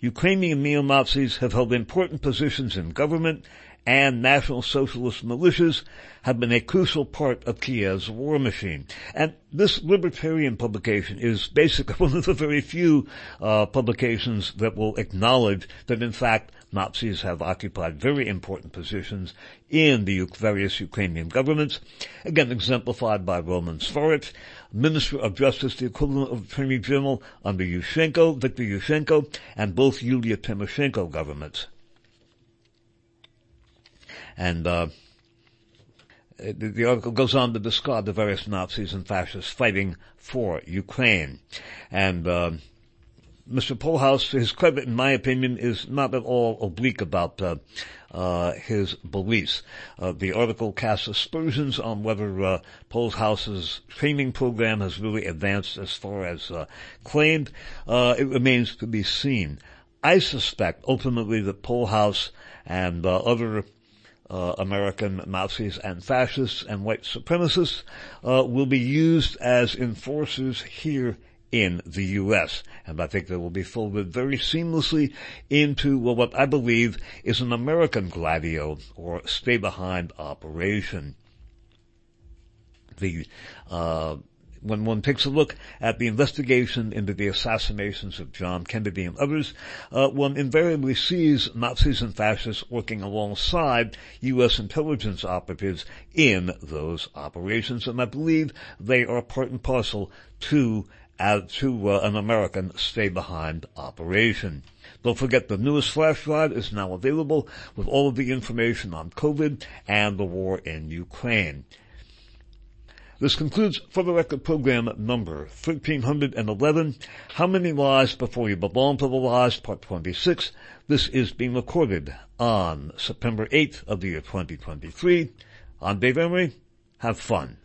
Ukrainian neo-Nazis have held important positions in government and National Socialist militias have been a crucial part of Kiev's war machine. And this libertarian publication is basically one of the very few uh, publications that will acknowledge that in fact Nazis have occupied very important positions in the various Ukrainian governments, again exemplified by Roman Svarych, Minister of Justice, the equivalent of Attorney General under Yushchenko, Viktor Yushchenko, and both Yulia Tymoshenko governments. And uh, the, the, article goes on to describe the various Nazis and fascists fighting for Ukraine. And uh, Mr. Pohlhaus, to his credit, in my opinion, is not at all oblique about uh, uh, his beliefs. Uh, the article casts aspersions on whether uh, training program has really advanced as far as uh, claimed. Uh, it remains to be seen. I suspect ultimately that Pohlhaus and uh, other uh, American Nazis and fascists and white supremacists uh, will be used as enforcers here in the U.S. And I think they will be folded very seamlessly into well, what I believe is an American Gladio or stay behind operation. The uh, when one takes a look at the investigation into the assassinations of John Kennedy and others, uh, one invariably sees Nazis and fascists working alongside U.S. intelligence operatives in those operations, and I believe they are part and parcel to uh, to uh, an American stay-behind operation. Don't forget the newest flash drive is now available with all of the information on COVID and the war in Ukraine. This concludes For the Record program number 1311, How Many Lies Before You Belong to the Lies, Part 26. This is being recorded on September 8th of the year 2023. I'm Dave Emory. Have fun.